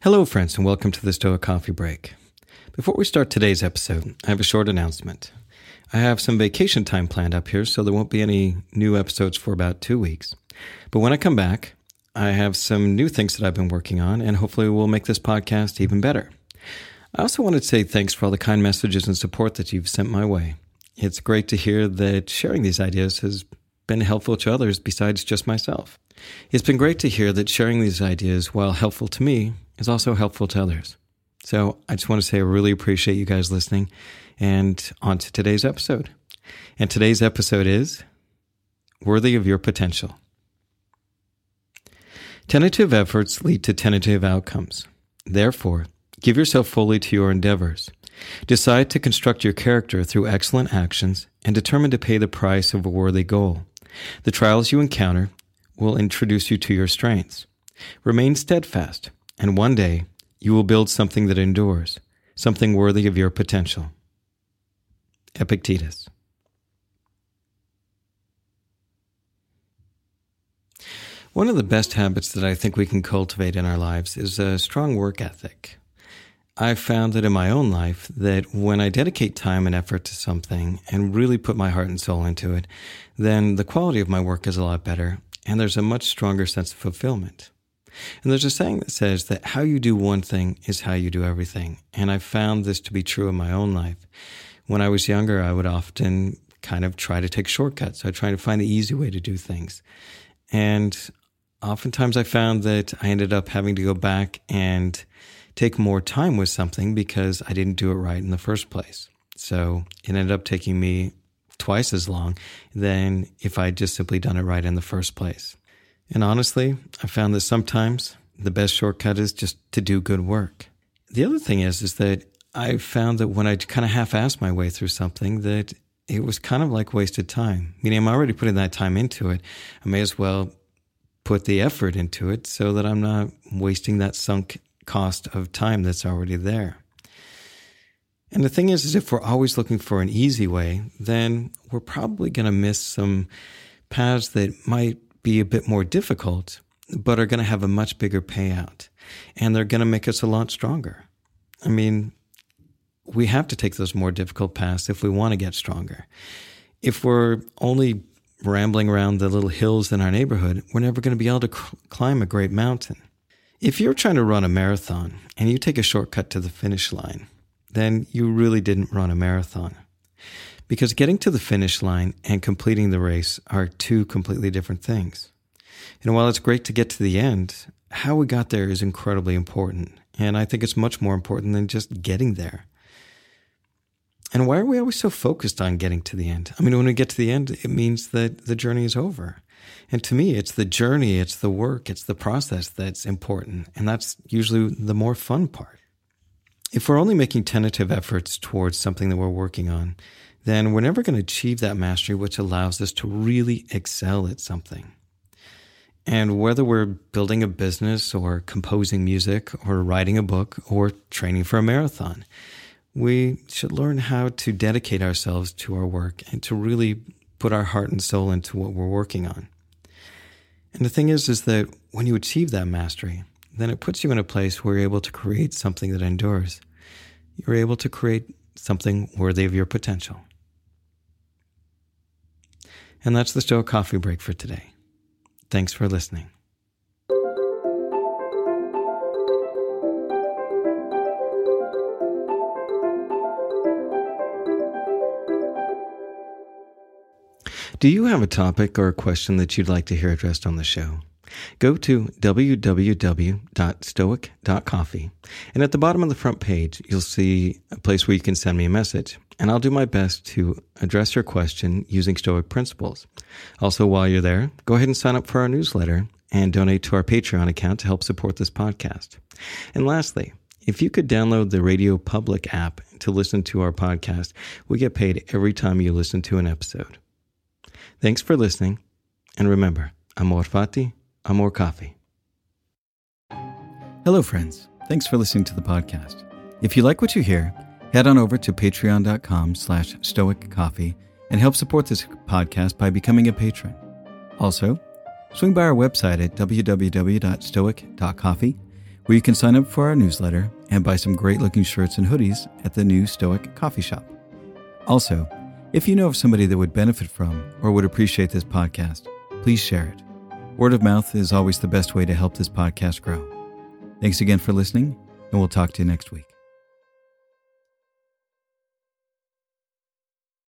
Hello, friends, and welcome to the Stoic Coffee Break. Before we start today's episode, I have a short announcement. I have some vacation time planned up here, so there won't be any new episodes for about two weeks. But when I come back, I have some new things that I've been working on, and hopefully we'll make this podcast even better. I also wanted to say thanks for all the kind messages and support that you've sent my way. It's great to hear that sharing these ideas has been helpful to others besides just myself. It's been great to hear that sharing these ideas, while helpful to me, is also helpful to others. So I just want to say I really appreciate you guys listening and on to today's episode. And today's episode is Worthy of Your Potential. Tentative efforts lead to tentative outcomes. Therefore, give yourself fully to your endeavors. Decide to construct your character through excellent actions and determine to pay the price of a worthy goal. The trials you encounter will introduce you to your strengths. Remain steadfast, and one day you will build something that endures, something worthy of your potential. Epictetus. One of the best habits that I think we can cultivate in our lives is a strong work ethic. I've found that in my own life that when I dedicate time and effort to something and really put my heart and soul into it, then the quality of my work is a lot better and there's a much stronger sense of fulfillment. And there's a saying that says that how you do one thing is how you do everything. And I found this to be true in my own life. When I was younger, I would often kind of try to take shortcuts. I try to find the easy way to do things. And oftentimes I found that I ended up having to go back and take more time with something because I didn't do it right in the first place. So it ended up taking me twice as long than if I would just simply done it right in the first place. And honestly, I found that sometimes the best shortcut is just to do good work. The other thing is, is that I found that when I kind of half-assed my way through something, that it was kind of like wasted time. Meaning, I'm already putting that time into it. I may as well put the effort into it so that I'm not wasting that sunk cost of time that's already there. And the thing is, is if we're always looking for an easy way, then we're probably going to miss some paths that might be a bit more difficult, but are going to have a much bigger payout. And they're going to make us a lot stronger. I mean, we have to take those more difficult paths if we want to get stronger. If we're only rambling around the little hills in our neighborhood, we're never going to be able to cl- climb a great mountain. If you're trying to run a marathon and you take a shortcut to the finish line, then you really didn't run a marathon. Because getting to the finish line and completing the race are two completely different things. And while it's great to get to the end, how we got there is incredibly important. And I think it's much more important than just getting there. And why are we always so focused on getting to the end? I mean, when we get to the end, it means that the journey is over. And to me, it's the journey, it's the work, it's the process that's important. And that's usually the more fun part. If we're only making tentative efforts towards something that we're working on, then we're never going to achieve that mastery, which allows us to really excel at something. And whether we're building a business or composing music or writing a book or training for a marathon, we should learn how to dedicate ourselves to our work and to really put our heart and soul into what we're working on. And the thing is, is that when you achieve that mastery, then it puts you in a place where you're able to create something that endures. You're able to create something worthy of your potential. And that's the Stoic Coffee Break for today. Thanks for listening. Do you have a topic or a question that you'd like to hear addressed on the show? Go to www.stoic.coffee, and at the bottom of the front page, you'll see a place where you can send me a message, and I'll do my best to address your question using Stoic principles. Also, while you're there, go ahead and sign up for our newsletter and donate to our Patreon account to help support this podcast. And lastly, if you could download the Radio Public app to listen to our podcast, we get paid every time you listen to an episode. Thanks for listening. And remember, amor fati, amor coffee. Hello, friends. Thanks for listening to the podcast. If you like what you hear, head on over to patreon.com slash stoic coffee and help support this podcast by becoming a patron. Also, swing by our website at www.stoic.coffee where you can sign up for our newsletter and buy some great looking shirts and hoodies at the new Stoic Coffee Shop. Also, if you know of somebody that would benefit from or would appreciate this podcast, please share it. Word of mouth is always the best way to help this podcast grow. Thanks again for listening, and we'll talk to you next week.